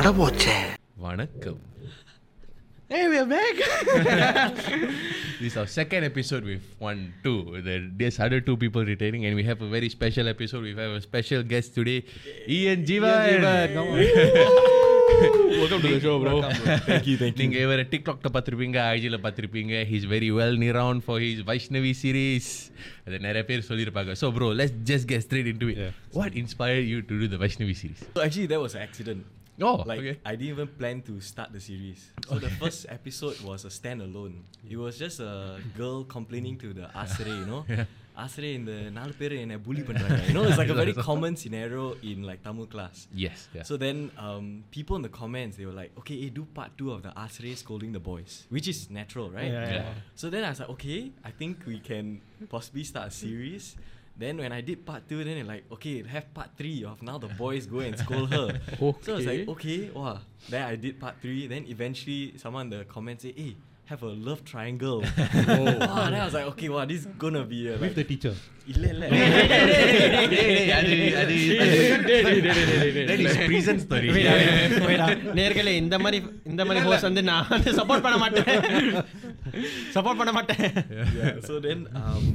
அடபோச்சே வணக்கம் Hey, we are back. this is our second episode with one, two. There's other two people retaining, and we have a very special episode. We have a special guest today, Ian Jeevan. Welcome to the show, bro. thank you, thank you. நீங்க இவர டிக்டாக்ல பார்த்துருப்பீங்க ஐஜில பார்த்துருப்பீங்க he's very well renowned for his Vaishnavi series அது நிறைய பேர் சொல்லியிருப்பாங்க so bro let's just get straight into it what inspire you to do the Vaishnavi series actually there was accident Oh, like okay. I didn't even plan to start the series. So the first episode was a standalone. It was just a girl complaining to the Asre, you know. Asre in the நாலு பேர் என்ன bully பண்றாங்க. You know, it's like a very common scenario in like Tamil class. S So then, um, people in the comments they were like, "Okay, hey, do part two of the Asre scolding the boys," which is natural, right? Yeah, yeah. So then I was like, "Okay, I think we can possibly start a series." then when I did part two, then they're like, "Okay, have part three of now the boys go and scold her." So I was like, "Okay, wow." Then I did part three. Then eventually, someone the comments say, "Hey." Have a love triangle. oh. wow, then I was like, okay, wow, this is gonna be a, like, With the teacher. இல்ல இல்ல prison story நேர்களே இந்த மாதிரி இந்த மாதிரி hose வந்து நான் வந்து சப்போர்ட் பண்ண மாட்டேன் சப்போர்ட் பண்ண மாட்டேன் yeah. So then, um,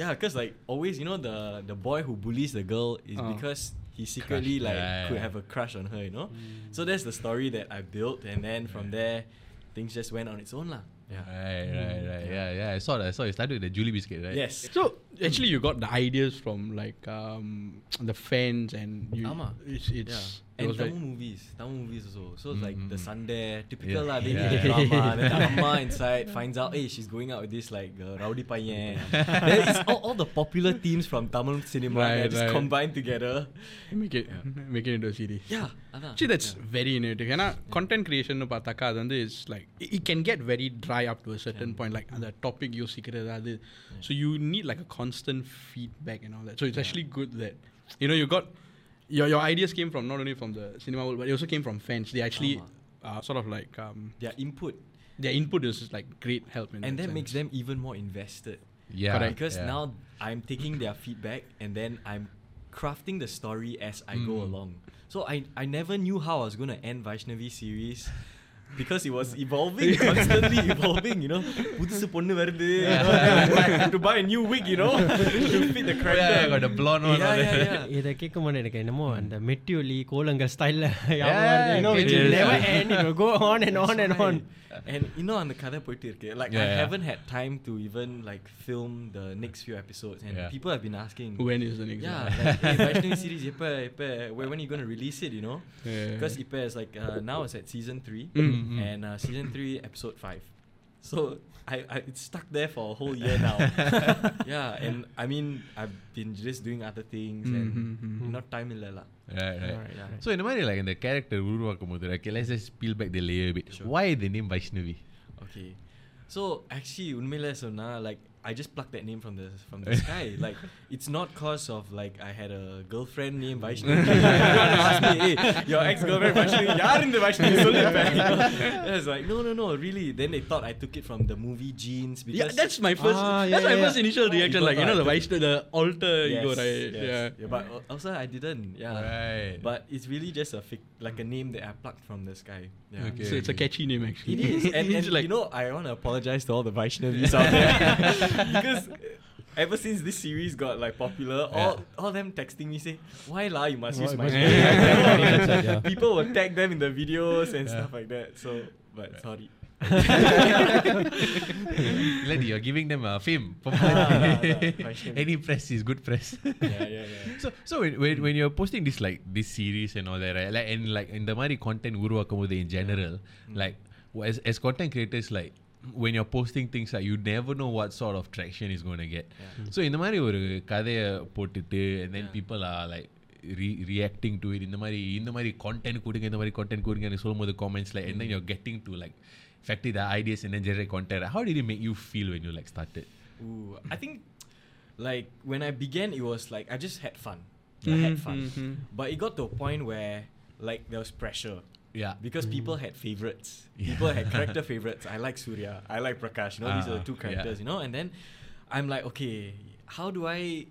yeah, because like always, you know, the the boy who bullies the girl is Oh. because he secretly Crush. like Yeah, could yeah. have a crush on her, you know. So that's the story that I built, and then from there, things just went on its own, lah. yeah. Right, right, right. Yeah, yeah. I saw that. I saw you started with the Julie biscuit, right? Yes. So actually, you got the ideas from like um, the fans, and you. Ama. It's, it's Yeah. it And was very- Tamil movies, Tamil movies also. So it's like the Mm, mm. Sunday, typical Yeah. lah. They Yeah. need drama. then the amma inside finds out, hey, she's going out with this like uh, rowdy payan. then it's all, all the popular themes from Tamil cinema Right, that just right. combined together. make it make it into a series. Yeah. அதான். Actually, that's very innovative. ஏன்னா content creation பார்த்தாக்கா அது வந்து is like it it can get very dry up to a certain point. Like அந்த topic யோசிக்கிறது அது so you need like a constant feedback and all that. So it's actually good that you know you got your your ideas came from not only from the cinema world but it also came from fans. They actually uh, sort of like um, Their input. their input is just like great help in and that sense. makes them even more invested. Yeah. Correct. Because yeah. now I'm taking their feedback and then I'm crafting the story as I go Mm. along. So I I never knew how I was gonna end Vaishnavi series Because it was evolving, constantly evolving, you know. புதுசு பொண்ணு வருது. you know, then I have to buy a new wig, you know, to fit the character. Yeah, got the blonde one. Yeah, all yeah, that. yeah. இதை கேட்கும் போது எனக்கு என்னமோ அந்த மெட்டியொலி கோலங்கள் ஸ்டைல்ல Yeah, which yes. will never end it will go on and on and on And you know அந்த கதை போயிட்டு இருக்கு like Yeah, I yeah. haven't had time to even like film the next few episodes and Yeah. people have been asking when is the next Yeah, one? like, hey, Vaishnavi series எப்ப எப்ப when when are you going to release it, you know? Yeah. Because இப்ப is like uh, now it's at season 3 Mm, mm. and uh, season 3 episode 5. so I, I it's stuck there for a whole year now. yeah, and I mean I've been just doing other things mm-hmm, and mm-hmm. not time illala. Right, right. right, yeah. So in the way like in the character Uruwakumudra, okay, let's just peel back the layer a bit. Sure. Why the name Vaishnavi? Okay. So actually, like I just plucked that name from the from the sky. Like it's not cause of like I had a girlfriend named Vaishnavi. Hey, your ex-girlfriend Vaishnavi, yaar in the Vaishnavi so I was like, no, no, no, really. Then they thought I took it from the movie Jeans because yeah, that's my first. Ah, yeah, that's my yeah. first initial reaction. Like you know the Vaishnavi, the alter yes, ego, right? Yes, yeah. yeah. But also I didn't. Yeah. Right. But it's really just a fic- like a name that I plucked from the sky. Yeah. Okay. So it's a catchy name actually. It is, and, and like, you know I want to apologize to all the Vaishnavis out there because ever since this series got like popular, yeah. all all them texting me say, "Why la? You must why use my name." People will tag them in the videos and yeah. stuff like that. So, but right. sorry. Lady, you're giving them a uh, fame. Ah, nah, nah, Any press is good press. yeah, yeah, yeah. So, so when, when, when you're posting this like this series and all that, right? Like and like in the mari content uruvakumbodhu in general, mm. like as as content creators, like when you're posting things like you never know what sort of traction is going to get Yeah. so இந்த மாதிரி ஒரு கதையை போட்டுட்டு and then Yeah. people are like re- reacting to it இந்த மாதிரி இந்த மாதிரி content கொடுங்க இந்த மாதிரி content கொடுங்கன்னு சொல்லும்போது comments like and then you're getting to like factory the ideas and then generate content how did it make you feel when you like started Ooh, I think like when I began, it was like I just had fun. I had fun. Mhm. But it got to a point where like there was pressure. yeah because people had favorites. Yeah. People had character favorites. I like Surya. I like Prakash. You know, these are the Ah, two characters. yeah. You know, and then I'm like, okay, how do I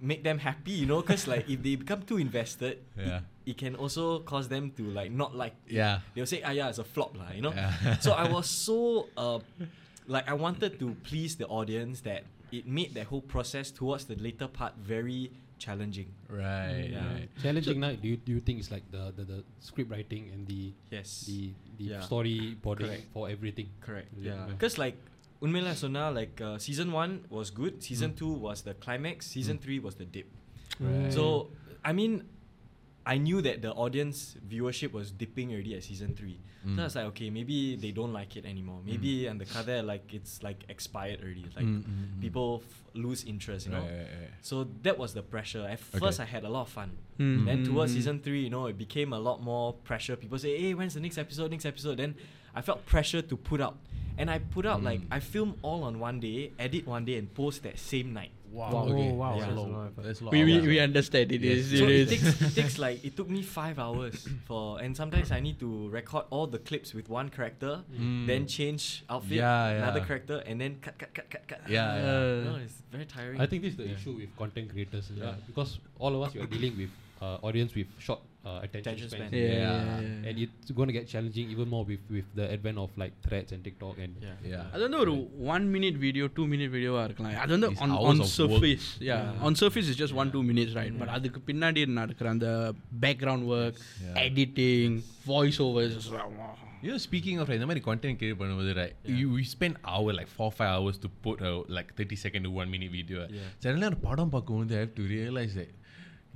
make them happy, you know, because like if they become too invested, Yeah. it, it can also cause them to like not like. it. Yeah. They'll say, ah, yeah, it's a flop, lah, you know. Yeah. so I was so uh, like I wanted to please the audience that it made that whole process towards the later part very challenging. Right. Yeah. Right. Challenging now, do you, do you think it's like the, the, the script writing and the Yes. the the Yeah. storyboarding Correct. for everything? Correct. Yeah. Yeah. Because like Unmela Sona, like uh, season one was good. Season Mm. two was the climax. Season three was the dip. Right. So I mean, I knew that the audience viewership was dipping already at season three. Mm. So I was like, okay, maybe they don't like it anymore. Maybe and the kada like it's like expired already. Like Mm, mm, mm. people f- lose interest, you know. Right, right, right. So that was the pressure. At Okay. first, I had a lot of fun. Mm. Then towards Mm. season three, you know, it became a lot more pressure. People say, "Hey, when's the next episode? Next episode?" Then I felt pressure to put out, and I put out like Mm. I film all on one day, edit one day, and post that same night. Wow. Oh, wow. Yeah. That's a lot of. That's a lot We, we, we understand it Yes. is. So it it is. takes, it takes like it took me five hours for, and sometimes I need to record all the clips with one character, Mm. then change outfit, Yeah, another yeah. character, and then cut, cut, cut, cut, cut. Yeah, yeah. No, it's very tiring. I think this is the Yeah. issue with content creators Yeah. yeah. because all of us we are dealing with uh, audience with short uh, attention, Attention spans. span. yeah, Yeah. yeah, yeah. and it's going to get challenging even more with, with the advent of like threads and TikTok and yeah. Yeah. அது வந்து ஒரு one minute video two minute வீடியோவா இருக்கலாம் அது வந்து It's on hours on of surface yeah Yeah. on surface is just one two minutes right but அதுக்கு பின்னாடி நடக்கிற அந்த background work Yeah. editing voice overs is like, wow. You know, speaking of like, இந்த மாதிரி content create பண்ணும்போது right, you we spend hour like four five hours to put a like thirty second to one minute video. Yeah. Suddenly அந்த படம் பார்க்கும்போது I have to realize that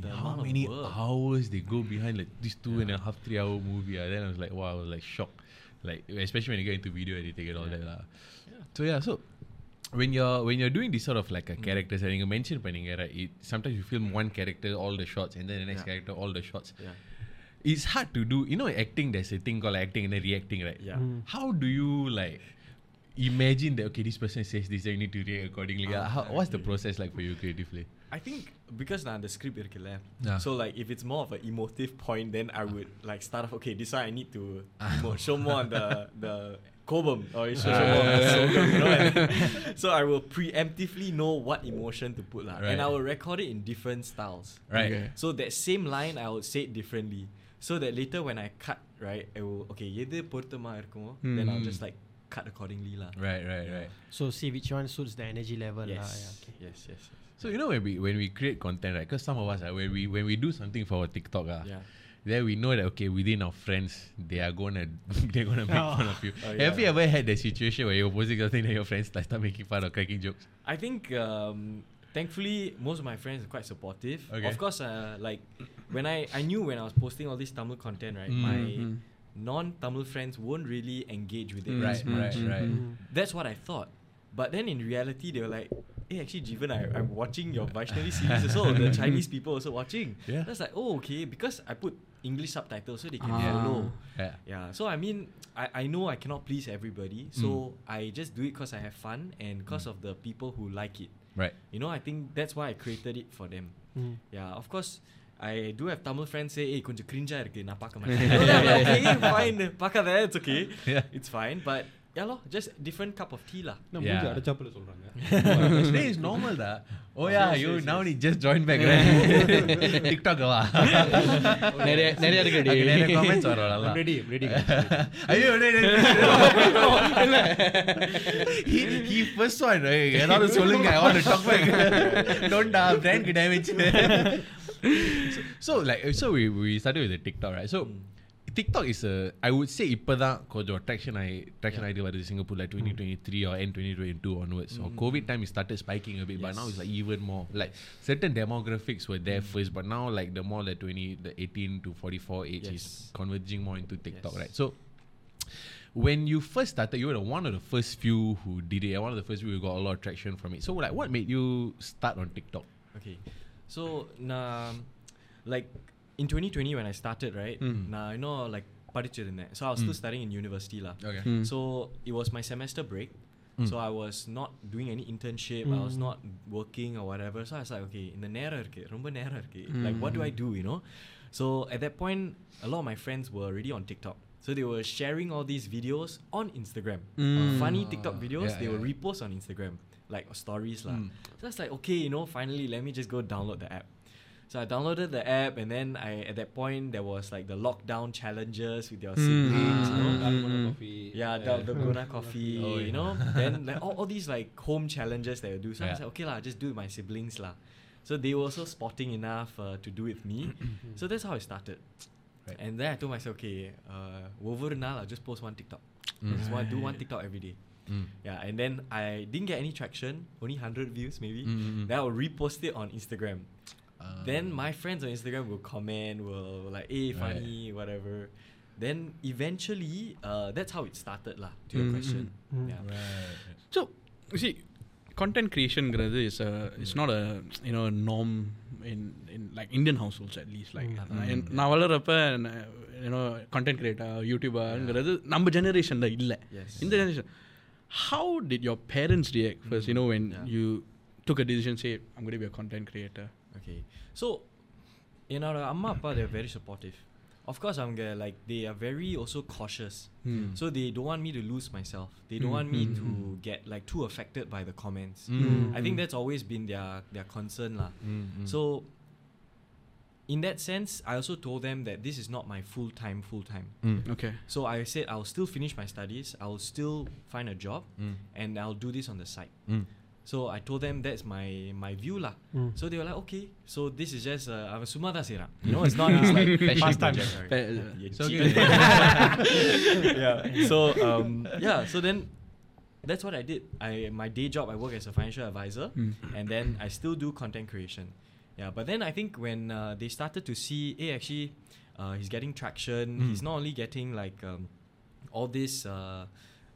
yeah, how many hours they go behind like this two yeah. and a half, three hour movie? and then I was like, wow, I was like shocked. Like especially when you get into video editing and all that. Uh. So yeah, so when you're when you're doing this sort of like a character setting, you mentioned panning? It sometimes you film one character all the shots and then the next character all the shots. It's hard to do. You know, acting there's a thing called acting and then reacting, right? Yeah. Mm. How do you like imagine that okay, this person says this, I need to react accordingly. Oh, how, what's the process like for you creatively? I think because now the script இருக்குல்ல Yeah. so like if it's more of an emotive point then I would like start off okay this one I need to Ah. emo- show more on the the kobam or show, show more on the sogam, you know and so I will preemptively know what emotion to put lah. and Right. I will record it in different styles Right. Okay. so that same line I would say it differently so that later when I cut right I will okay எது பொருத்தமா இருக்குமோ then I'll Mm. just like cut accordingly lah. Right, right, right. So see which one suits the energy level. yes. lah. Yeah, okay. yes yes yes So you know when we when we create content, right? Because some of us, uh, when we when we do something for our TikTok, uh, yeah then we know that okay, within our friends, they are gonna they're gonna make Oh. fun of you. Oh, Have you ever had that situation where you're posting something and your friends start making fun or cracking jokes? I think um, thankfully most of my friends are quite supportive. Okay. Of course, uh, like when I I knew when I was posting all this Tamil content, right? Mm. My Mm. non-Tamil friends won't really engage with it Mm. Right, much. right, right. Mm. That's what I thought. But then in reality, they were like, "Hey, actually, Jeevan, I, I'm watching your Vaishnavi series also. The Chinese people also watching." Yeah. That's like, oh, okay, because I put English subtitles so they can Ah. follow. Yeah. Yeah, so I mean, I, I know I cannot please everybody, so Mm. I just do it because I have fun and because of the people who like it. Right. You know, I think that's why I created it for them. Mm. Yeah, of course, I do have Tamil friends say, hey, கொஞ்சம் cringe இருக்கு நான் பார்க்க மாட்டேன் No, I'm like, okay, fine, பார்க்காத, it's okay. Yeah. It's fine, but yeah, lor, just different cup of tea lah. நம்ம Yeah. மூஞ்சி அடைச்சாப்புல சொல்றாங்க Today is normal, da. Oh yeah, Yes, you yes, now yes. need just join back, right? TikTok, ah. நிறைய நிறைய இருக்கு Okay, நிறைய comments வரும் ready ready ஐயோ டேய், டேய், டேய். he he first one right ஏதாவது சொல்லுங்க I want to talk back don't da brand க்கு damage so, so like so we we started with the TikTok right so TikTok is a I would say இப்பதான் கொஞ்சம் traction ஆகி traction ஆகிட்டு வருது Singapore like 2023 or end 2022 onwards so COVID time it started spiking a bit but now it's like even more like certain demographics were there first but now like the more the 20 the 18 to 44 age is Yes. converging more into TikTok Yes. right so when you first started, you were the one of the first few who did it. and One of the first few who got a lot of traction from it. So, like, what made you start on TikTok? Okay, so nah, like in 2020 when I started, right? Mm. Nah, I know like படிச்சிருந்தேன். So I was still studying in university lah. Okay. Mm. So it was my semester break. Mm. So I was not doing any internship. I was not working or whatever. So I was like, okay, இந்த நேரம் இருக்கு, ரொம்ப நேரம் இருக்கு. Like, what do I do? You know. So at that point, a lot of my friends were already on TikTok. So they were sharing all these videos on Instagram. Mm. Funny TikTok videos, Yeah, they yeah. will repost on Instagram. like stories lah. So I was like, okay, you know, finally let me just go download the app. So I downloaded the app, and then I at that point there was like the lockdown challenges with your siblings, you know. Dalgona coffee. Yeah, the Dalgona coffee, Oh, you know. then like all, all these like home challenges that you do. So I was like, okay lah, just do it with my siblings lah. So they were also sporting enough uh, to do it with me. so that's how I started. Right. And then I told myself, okay, uh, over now I'll just post one TikTok. Mm. Just want do one TikTok every day. Mm. Yeah, and then I didn't get any traction, only hundred views maybe. Mm, mm, mm. Then I'll repost it on Instagram. Uh, Then my friends on Instagram will comment, will like, hey, Right. funny, whatever. Then eventually, uh, that's how it started lah. To your Mm, question, mm. yeah. Right. So, you see, content creation is a it's not a you know a norm in in like Indian households at least. Like Mm. நான் வளர்றப்ப you know content creator யூடியூபர்ங்கிறது நம்ம ஜெனரேஷன்ல இல்ல Yes. இந்த generation how did your parents react first you know when Yeah. you took a decision say I'm going to be a content creator Okay. So, என்னோட அம்மா அப்பா they're very supportive. Of course, அவங்க like they are very also cautious. Hmm. So they don't want me to lose myself. They don't want me Mm, to get like too affected by the comments. Mm. I think that's always been their their concern lah. Mm, mm. So in that sense, I also told them that this is not my full time, full time. Mm. Okay. So I said I'll still finish my studies, I'll still find a job, mm. and I'll do this on the side. Mm. So I told them that's my my view lah. So they were like, okay, so this is just uh, I'm a sumada sera. You know, it's not it's like pastime. so yeah. So um, yeah. So then that's what I did. I my day job I work as a financial advisor, mm. and then I still do content creation. Yeah, but then I think when uh, they started to see, hey, actually, uh, he's getting traction. Mm. He's not only getting like um, all this. Uh,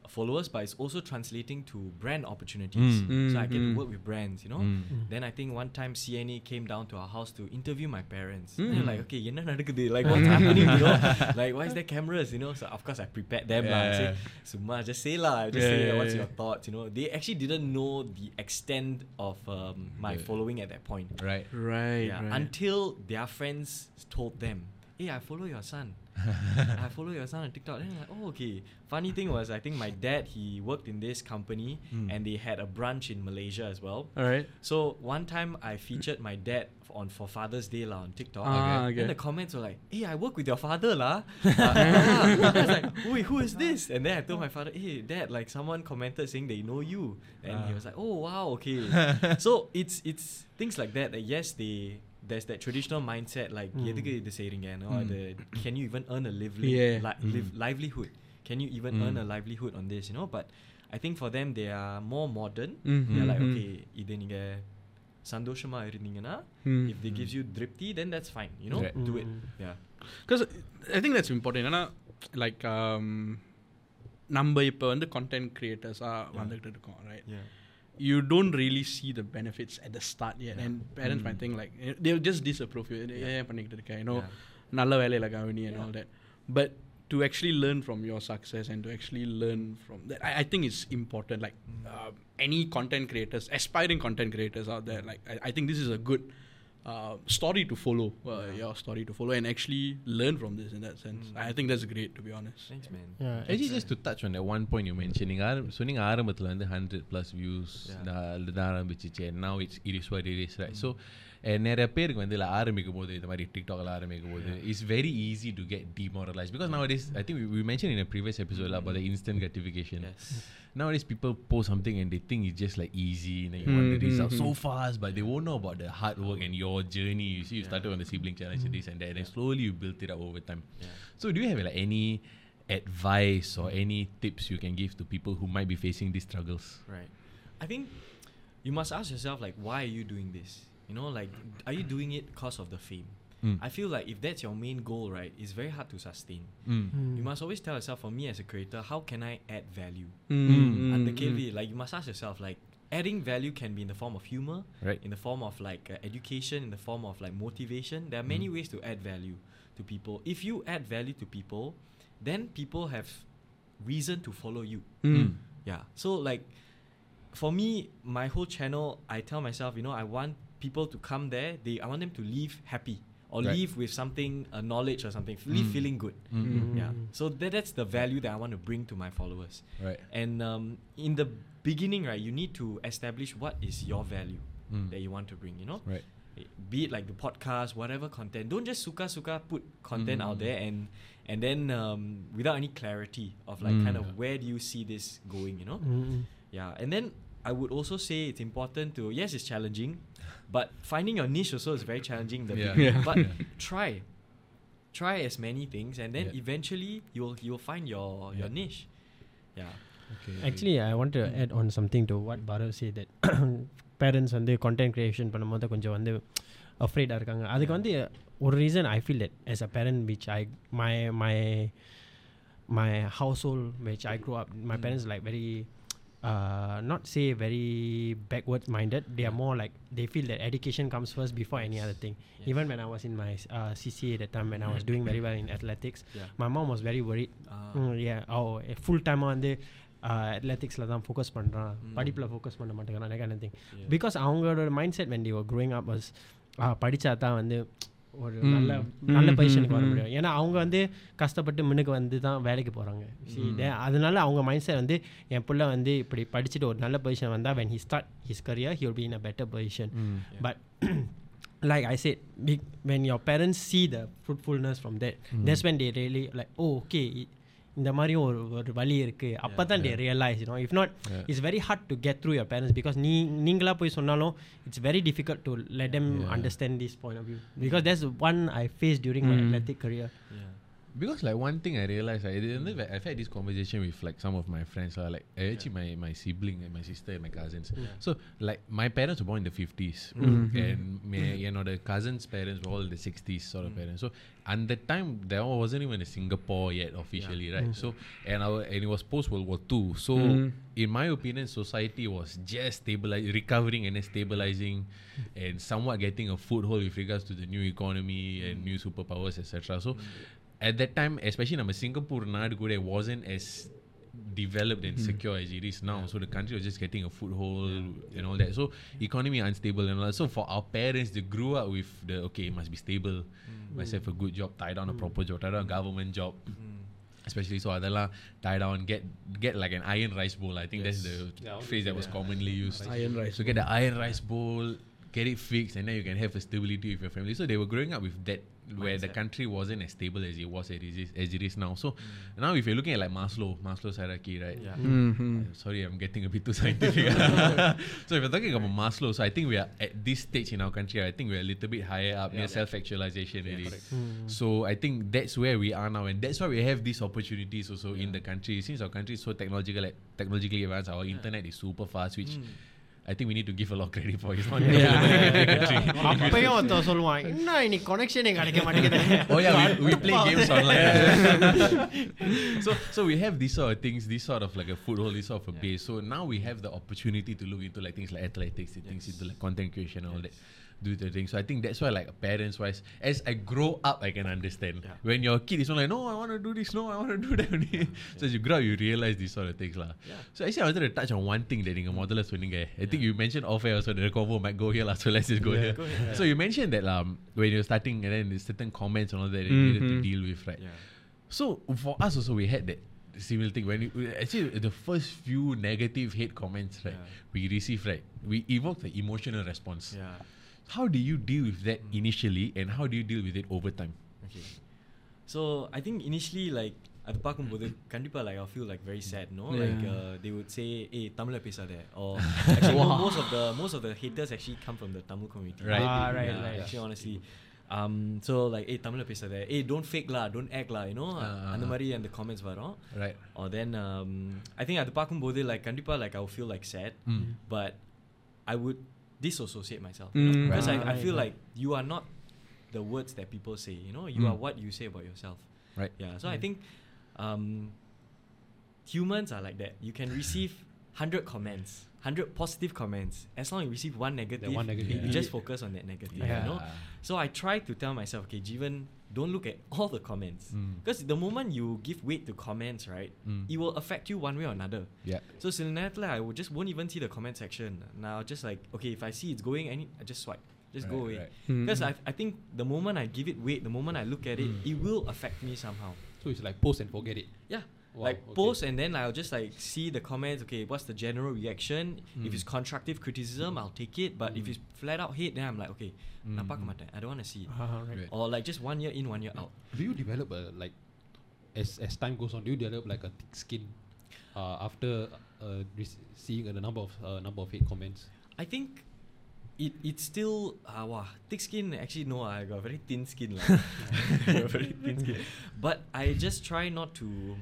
followers, but it's also translating to brand opportunities. Mm. So I mm, get to mm. work with brands, you know. Mm. Then I think one time CNA came down to our house to interview my parents. And like, okay, you know, like what's happening, you know? Like why is there cameras, you know? So of course I prepared them. Yeah. Like, say, Suma, just say lah, just yeah, say yeah, what's your thoughts, you know? They actually didn't know the extent of um, my following at that point. Right. Right, right. Until their friends told them hey, I follow your son. I follow your son on TikTok. Then I'm like, oh, okay. Funny thing was, I think my dad, he worked in this company Mm. and they had a branch in Malaysia as well. all right So one time I featured my dad on for Father's Day lah on TikTok. Ah, And okay. the comments were like, "Hey, I work with your father lah." Uh, yeah. I was like, "Wait, who is this?" And then I told my father, "Hey, dad, like someone commented saying they know you," and he Ah. was like, "Oh wow, okay." so it's it's things like that. That yes, they there's that traditional mindset like Mm. எதுக்கு இது செய்றீங்க? No, Mm. the, can you even earn a lively Yeah. li- live, livelihood? Can you even Mm. earn a livelihood on this? You know, but I think for them they are more modern. Mm, They're mm, like, mm. okay, இது நீங்க சந்தோஷமா இருந்தீங்கன்னா Mm. if they gives you dripti then that's fine you know Right. do it Mm. yeah because I think that's important ஏன்னா like um, நம்ம இப்போ வந்து content creators ஆ வந்துகிட்டு இருக்கோம் right yeah you don't really see the benefits at the start yet and parents might Mm. think like eh, they'll just disapprove you Yeah. ஏன் பண்ணிக்கிட்டு இருக்க you know Yeah. நல்ல வேலையில கவனி and Yeah. all that but to actually learn from your success and to actually learn from that I, I think it's important like Mm. uh, any content creators aspiring content creators out there like I, I think this is a good uh, story to follow uh, Yeah. your story to follow and actually learn from this in that sense Mm. I think that's great to be honest thanks man Yeah. Actually, just to touch on that one point you mentioned, நீங்க ஆரம்- சொன்னீங்க ஆரம்பத்துல வந்து hundred plus views Yeah. தான் ஆரம்பிச்சிச்சு and now it's it is what it is right so and நிறைய பேருக்கு வந்து இல்லை ஆரம்பிக்கும் போது இந்த மாதிரி டிக்டாக்ல ஆரம்பிக்கும் போது it's very easy to get demoralized because nowadays I think we, we mentioned in a previous episode lah about the instant gratification yes nowadays people post something and they think it's just like easy and then you want the Mhm, result so mhm. fast but they won't know about the hard work and your journey you see you started on the sibling challenge and this and that and then slowly you built it up over time yeah so do you have like any advice or any tips you can give to people who might be facing these struggles right i think you must ask yourself like why are you doing this You know like are you doing it because of the fame Mm. i feel like if that's your main goal right it's very hard to sustain Mm. Mm. you must always tell yourself for me as a creator how can i add value Mm, and the mm, KV, like you must ask yourself, like adding value can be in the form of humor, Right. in the form of like uh, education, in the form of like motivation. There are many ways to add value to people. If you add value to people, then people have reason to follow you. mm. Yeah. So like for me, my whole channel, I tell myself, you know, I want people to come there. They, I want them to leave happy or Right. leave with something, a knowledge or something, leave Mm. feeling good. Mm. Yeah. So that, that's the value that I want to bring to my followers. Right. And um, in the beginning, right, you need to establish what is your value Mm. that you want to bring. You know, Right. Be it like the podcast, whatever content. Don't just suka suka put content out Mm. there and and then um, without any clarity of like Mm. kind of where do you see this going. You know. Mm. Yeah, and then I would also say it's important to yes, it's challenging, but finding your niche also is very challenging. in The Yeah. beginning. Yeah. But try, try as many things, and then Yeah. eventually you'll you'll find your your Yeah. niche. Yeah. Okay. Actually, I want to add on something to what Bharat said that parents வந்து content creation பண்ணும்போது கொஞ்சம் வந்து afraid-ஆ இருக்காங்க அதுக்கு வந்து ஒரு reason I feel that as a parent which I my my my household which I grew up my Mm. parents like very uh, not say very backwards minded they are more like they feel that education comes first before any other thing Yes. even when I was in my uh, CCA at that time when I was doing very well in athletics Yeah. my mom was very worried Ah. Mm, yeah oh full டைமாக வந்து அத்லெட்டிக்ஸில் தான் focus பண்ணுறான் Mm. படிப்பில் focus பண்ண மாட்டேங்கிறான் that kind of thing Yeah. Because அவங்களோட mind set when D growing up was படித்தா தான் வந்து ஒரு Mm. நல்ல Mm, நல்ல mm, பொசிஷனுக்கு வர mm. முடியும் ஏன்னா அவங்க வந்து கஷ்டப்பட்டு முன்னுக்கு வந்து தான் வேலைக்கு போகிறாங்க Mm. அதனால அவங்க மைண்ட் செட் வந்து என் பிள்ளை வந்து இப்படி படிச்சுட்டு ஒரு நல்ல பொசிஷன் வந்தால் when he start his career he will be in a better position Mm. Yeah. but like I said, big, when your parents see the fruitfulness from that, that's when they really like, oh, okay, இந்த மாதிரியும் ஒரு ஒரு வழி இருக்கு அப்போ தான் they realize you know if not Yeah. it's very hard to get through your parents because நீ நீங்களா போய் சொன்னாலும் it's very difficult to let them Yeah. understand this point of view because that's one I faced during my Mm. because like one thing I realised right, mm. I've had this conversation with like some of my friends uh, like actually yeah. my, my sibling and my sister and my cousins yeah. so like my parents were born in the 50s mm-hmm. and mm-hmm. my, you know the cousins parents were all in the 60s sort of mm. parents so at that time there wasn't even a Singapore yet officially yeah. right mm. so and our and it was post World War II so mm-hmm. in my opinion society was just stabilizing recovering and then stabilizing and somewhat getting a foothold with regards to the new economy and new superpowers etc so mm at that time, especially in Singapore, Nadu wasn't as developed and secure as it is now. So the country was just getting a foothold and all that. So economy unstable and all that. So for our parents, they grew up with the okay, it must be stable, must have a good job, tie down a proper job, tie down a government job. Especially so அதெல்லாம் tie down get get like an iron rice bowl. I think that's the Yeah, phrase that was commonly used. Iron rice So get the iron rice bowl, get it fixed, and then you can have a stability with your family. So they were growing up with that, where the country wasn't as stable as it was as it is, as it is now. So now, if you're looking at like Maslow, Maslow's hierarchy, right? Yeah. Mm-hmm. Uh, sorry, I'm getting a bit too scientific. so if you're talking about Maslow, so I think we are at this stage in our country. I think we're a little bit higher up near self-actualization. really. So I think that's where we are now, and that's why we have these opportunities also in the country. Since our country is so technological, like, technologically advanced, our internet is super fast, which I think we need to give a lot of credit for. It's not அப்பயும் ஒருத்தன் சொல்லுவான் என்ன இன்னைக்கு கனெக்ஷனே கிடைக்க மாட்டேங்குது oh yeah, we, we play games online. so so we have these sort of things, this sort of like a foothold, this sort of a base. So now we have the opportunity to look into like things like athletics, things into like content creation and all that. do the thing. So I think that's why, like parents wise, as I grow up, I can understand. Yeah. When your kid is not like, no, I want to do this, no, I want to do that. Yeah. so as you grow up, you realize these sort of things. lah. Yeah. So actually, I wanted to touch on one thing that in a model is winning. I think you mentioned off air also the convo might go here. lah. so let's just go here. Go ahead, so you mentioned that um, when you're starting and then certain comments and all that, mm you needed to mm-hmm. deal with, right? So for us also, we had that similar thing when we, actually the first few negative hate comments right yeah. we receive right we evoke the emotional response yeah How do you deal with that initially and how do you deal with it over time? Okay. So I think initially like அது பார்க்கும்போது கண்டிப்பா like I'll feel like very sad no like Yeah. uh, they would say hey தமிழ்ல பேசாத or actually mo- most of the most of the haters actually come from the Tamil community Right. Ah, right, yeah, right. actually honestly um so like hey தமிழ்ல பேசாத hey don't fake lah don't act lah you know Ah, ah, அந்த ah. மாதிரி அந்த comments வரும் Right. or then um I think அது பார்க்கும்போது like கண்டிப்பா like I'll feel like sad Mm. but I would disassociate myself Mm. you know? because I, I feel like you are not the words that people say you know you Mm. are what you say about yourself Right. yeah so I think um humans are like that you can receive 100 comments 100 positive comments as long as you receive one negative, one negative, you yeah. just focus on that negative Yeah. you know so I try to tell myself okay Jeevan don't look at all the comments Mm. because the moment you give weight to comments right Mm. it will affect you one way or another Yeah. so சில நேரத்துல I would just won't even see the comment section. Now just like okay, if I see it's going, any I just swipe, just go Right, away. right. Mm. Because I, I think the moment I give it weight, the moment I look at it, Mm. it will affect me somehow. So it's like post and forget it. Yeah. Wow, like okay. post and then I'll just like see the comments. Okay, what's the general reaction? Mm. If it's mm. constructive criticism, I'll take it. But mm. if it's flat out hate, then I'm like, okay, mm. I don't want to see it. Uh, right. Or like just one year in, one year out. Do you develop a like as as time goes on? Do you develop like a thick skin uh, after uh, seeing a number of uh, number of hate comments? I think it it's still uh, wow, thick skin actually no I got very thin skin like. very thin skin but I just try not to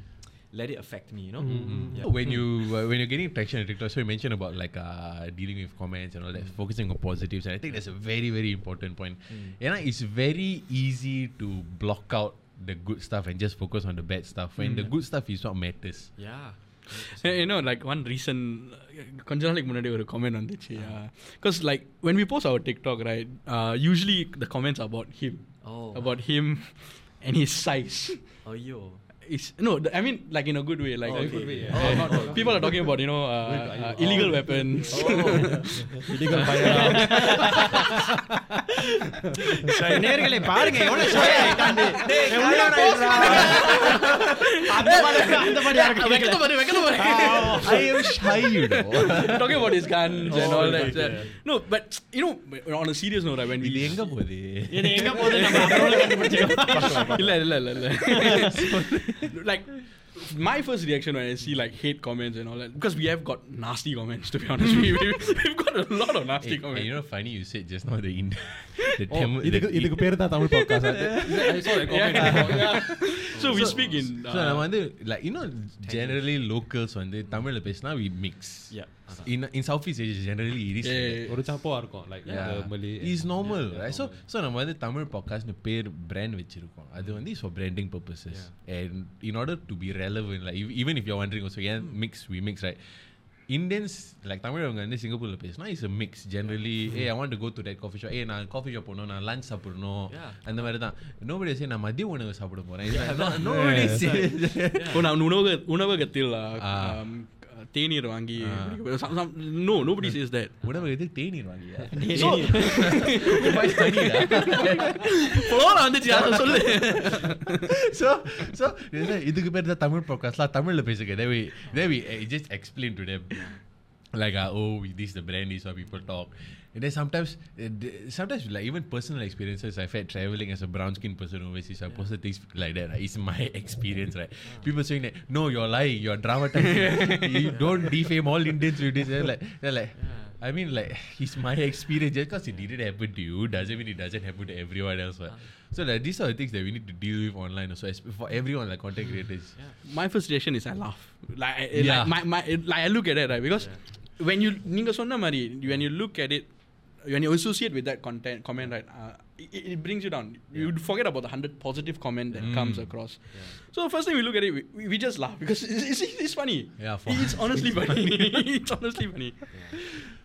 let it affect me. You know. Mm. Yeah. When you uh, when you're getting traction on TikTok, so you mentioned about like uh, dealing with comments and all that, focusing on positives, and I think that's a very very important point. Mm. And uh, it's very easy to block out the good stuff and just focus on the bad stuff. When the good stuff is what matters. Yeah. Hey, you know like one recent கொஞ்ச நாளைக்கு முன்னாடி ஒரு comment வந்துச்சு because like when we post our TikTok right uh, usually the comments are about him Oh. about him and his size Oh yo. It's, no, th- I mean like in a good way. Like Oh, uh, good way, uh, yeah. not- people are talking about you know uh, uh, illegal weapons. Illegal firearm. நேர்களே பாருங்க எவ்வளவு shy ஆயிட்டான்னு. எவ்வளவு அந்த மாதிரி அந்த மாதிரி யாரும் கேட்கல. I am shy, you know. talking about his guns and Oh, all okay, that. okay. No, but you know, on a serious note, right, when இது we எங்க போகுது இது எங்க போகுது நம்ம அப்புறமா கண்டுபிடிச்சுக்கலாம். இல்ல இல்ல இல்ல இல்ல like my first reaction when I see like hate comments and all that because we have got nasty comments to be honest we, we, we've got a lot of nasty Hey, hey, comments you know, funny you said just now the in the Oh, Tamil. இதுக்கு the, இதுக்கு பேரு தான் Tamil podcast. I saw that comment. so we speak in so uh, நம்ம வந்து like you know generally locals வந்து தமிழ்ல பேசினா we mix. Yeah. அதான். In in Southeast Asia generally it is. Yeah, like yeah, that. yeah. ஒரு சம்பவம் இருக்கும் like Yeah. the Malay. It's and- normal, yeah, right? So normal. so நம்ம வந்து தமிழ் பாட்காஸ்ட்னு பேர் brand வச்சிருக்கோம் அது வந்து is for branding purposes and in order to be relevant like ev- even if you're wondering also yeah mix we mix right Indians like தமிழவங்க வந்து சிங்கப்பூரில் பேசினா is mix generally A I want to go to that coffee shop ஏ நான் coffee shop போகணும் நான் lunch சாப்பிடணும். அந்த மாதிரி தான். நோபடி சே நான் மதிய உணவு சாப்பிட போகிறேன் நான் உணவக உணவகத்தில் தேநீர் வாங்கி நோ நோபடி சேஸ் தட் உணவு எது தேநீர் வாங்கியா வந்துச்சு அதை சொல்லு. சோ ஸோ இதுக்கு பேர் தான் தமிழ் பாட்காஸ்ட்லாம் தமிழில் பேசுங்க Devi Devi I just explain to them like uh, oh this is the brand is how people talk and then sometimes uh, sometimes like even personal experiences I've had traveling as a brown skinned person overseas I posted things like that right? it's my experience right people saying that no you're lying you're dramatizing you don't defame all Indians with this they're like, they're like I mean, like, it's my experience. Just because it didn't happen to you doesn't mean it doesn't happen to everyone else. Right? So, like, these are the things that we need to deal with online. Also, as- for everyone, like content creators. my frustration is I laugh. Like, I- Yeah. like my, my like I look at it right because when you நீங்க சொன்ன மாதிரி when you look at it when you associate with that content comment right uh, it, it, brings you down. Yeah. You forget about the hundred positive comment that mm. comes across. Yeah. So first thing we look at it, we, we, just laugh because it's, it's, it's funny. Yeah, it's honestly it's funny. it's honestly funny.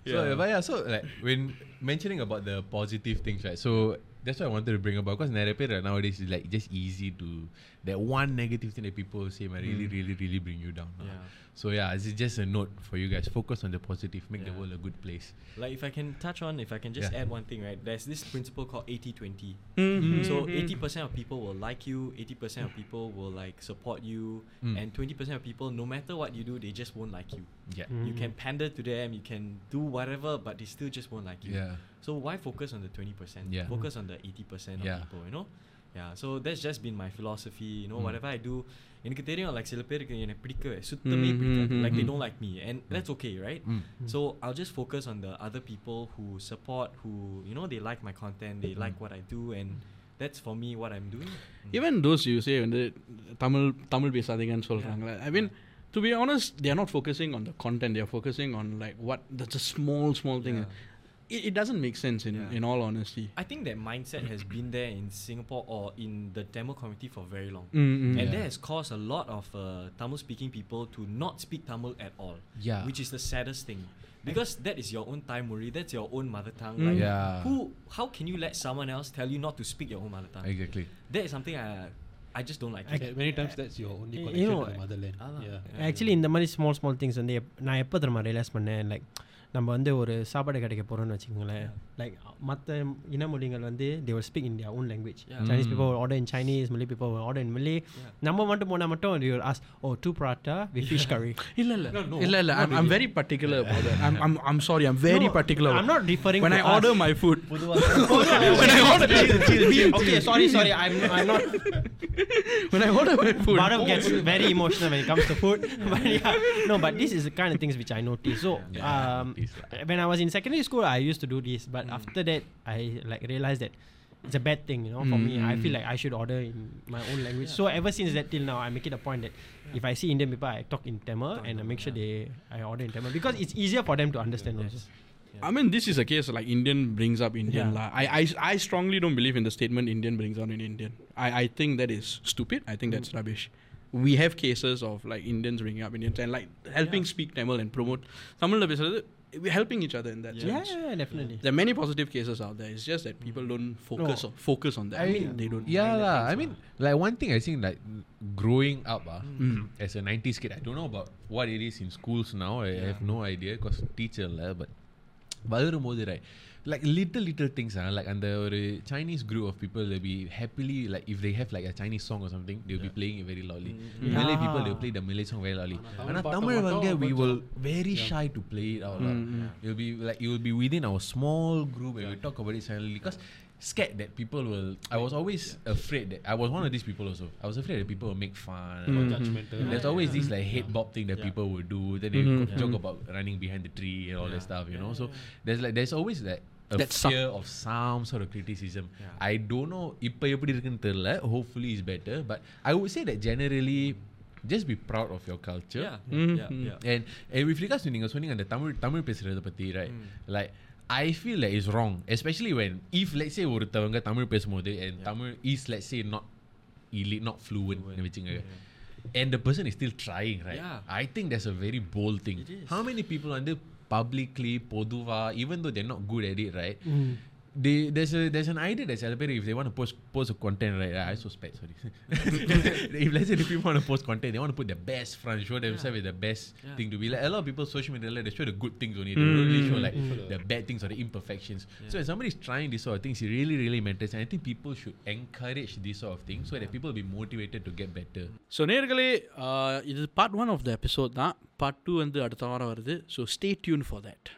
So, but yeah, so like when mentioning about the positive things, right? So that's what I wanted to bring about because Nerepe right nowadays is like just easy to that one negative thing that people say might really, mm. really, really bring you down. Yeah. So yeah, it's just a note for you guys. Focus on the positive, make yeah. the world a good place. Like if I can touch on, if I can just yeah. add one thing, right? There's this principle called 80-20. Mhm. So 80% of people will like you, 80% of people will like support you, Mm. and 20% of people, no matter what you do, they just won't like you. Yeah. You can pander to them, you can do whatever, but they still just won't like you. Yeah. So why focus on the 20%? Yeah. Focus on the 80% of Yeah. people, you know? Yeah, so that's just been my philosophy, you know, Mm. whatever I do, எனக்கு தெரியும் like சில பேருக்கு என்னை பிடிக்கவே சுத்தமே Mm, பிடிக்காது mm, like they mm. don't like me and that's okay right Mm. so I'll just focus on the other people who support who you know they like my content they like what I do and that's for me what I'm doing Even those you say வந்து தமிழ் தமிழ் பேசாதீங்கன்னு சொல்றாங்களே I mean to be honest they are not focusing on the content they are focusing on like what that's a small small thing Yeah. it, it doesn't make sense in, Yeah. in all honesty I think that mindset has been there in Singapore or in the Tamil community for very long Mm, mm. and Yeah. that has caused a lot of uh, Tamil speaking people to not speak Tamil at all Yeah. which is the saddest thing because that is your own Thai Muri that's your own mother tongue Mm. like Yeah. who how can you let someone else tell you not to speak your own mother tongue Exactly. that is something I I just don't like it. Yeah, many times that's your only You connection know, to the motherland. அதான். Yeah. Actually இந்த மாதிரி small small things வந்து எப்- நான் எப்போ தெரியுமா realise பண்ணேன் like நம்ம வந்து ஒரு சாப்பாடு கிடைக்க போகிறோம்னு வச்சுக்கோங்களேன். லைக் மற்ற இன மொழிகள் வந்து they will speak in their own language Yeah. Chinese people will order in Chinese Malay people will order in Malay நம்ம மட்டும் போனால் மட்டும் they will ask oh two prata with fish curry இல்ல இல்ல இல்ல இல்ல I'm, I'm very particular about that. I'm, I'm I'm sorry. I'm very No, particular. I'm not referring when to I us. order my food. when I order okay sorry sorry I'm, I'm not when I order my food. Bharat gets very emotional when it comes to food. but yeah, no, but this is the kind of things which I noticed. So Yeah, um, notice when I was in secondary school, I used to do this, but after that, I like realized that it's a bad thing. You know, for me, I feel like I should order in my own language. So ever since that till now, I make it a point that if I see Indian people, I talk in Tamil and I make sure they I order in Tamil because it's easier for them to understand. Also. I mean, this is a case like Indian brings up Indian. Yeah. lah. I, I, I strongly don't believe in the statement Indian brings out in Indian. I, I think that is stupid. I think that's mm. rubbish. We have cases of like Indians bringing up Indians and like helping speak Tamil and promote Tamil We're helping each other in that Yeah, sense. yeah, definitely. There are many positive cases out there. It's just that people don't focus No. on focus on that. I I mean, mean, they don't. Yeah, mind that lah. things I mean, like one thing I think like growing up ah, Mm. as a 90s kid, I don't know about what it is in schools now. I have no idea because teacher lah, but வளரும்போது right like little little things ah, like அந்த ஒரு Chinese group of people they'll be happily like if they have like a Chinese song or something they'll be playing it very loudly Malay people they'll play the Malay song very loudly ஆனா தமிழ் வந்து we will very shy to play it out lah. It'll be like it will be within our small group and we talk about it silently because scared that people will I was always afraid that I was one of these people also I was afraid that people will make fun Judgmental. there's always this like hate bob thing that people would do then they would joke about running behind the tree and all that stuff you know so there's like there's always like a That some- fear of some sort of criticism I don't know இப்போ எப்படி இருக்குன்னு தெரியல hopefully it's better but I would say that generally just be proud of your culture Yeah. Mhm. Yeah. Yeah. and, and with regards to நீங்க சொன்னீங்க அந்த தமிழ் தமிழ் பேசுறத பத்தி right like I feel that it's wrong especially when if let's say ஒருத்தவங்க தமிழ் பேசும்போது and Tamil is let's say not elite not fluent னு வச்சுங்க and the person is still trying right Yeah. I think that's a very bold thing It is. how many people வந்து publicly, poduva, even though they're not good at it, right? Mm they there's a there's an idea that celebrate if they want to post post a content right I so spec sorry if let's say the people want to post content they want to put the best front show themselves with the best Yeah. thing to be like a lot of people social media like, they show the good things only they don't really show like the bad things or the imperfections so when somebody's trying this sort of things it really really matters and I think people should encourage this sort of thing so that people will be motivated to get better so நேர்களே இது part one of the episode தான் part two வந்து அடுத்த வாரம் வருது so stay tune for that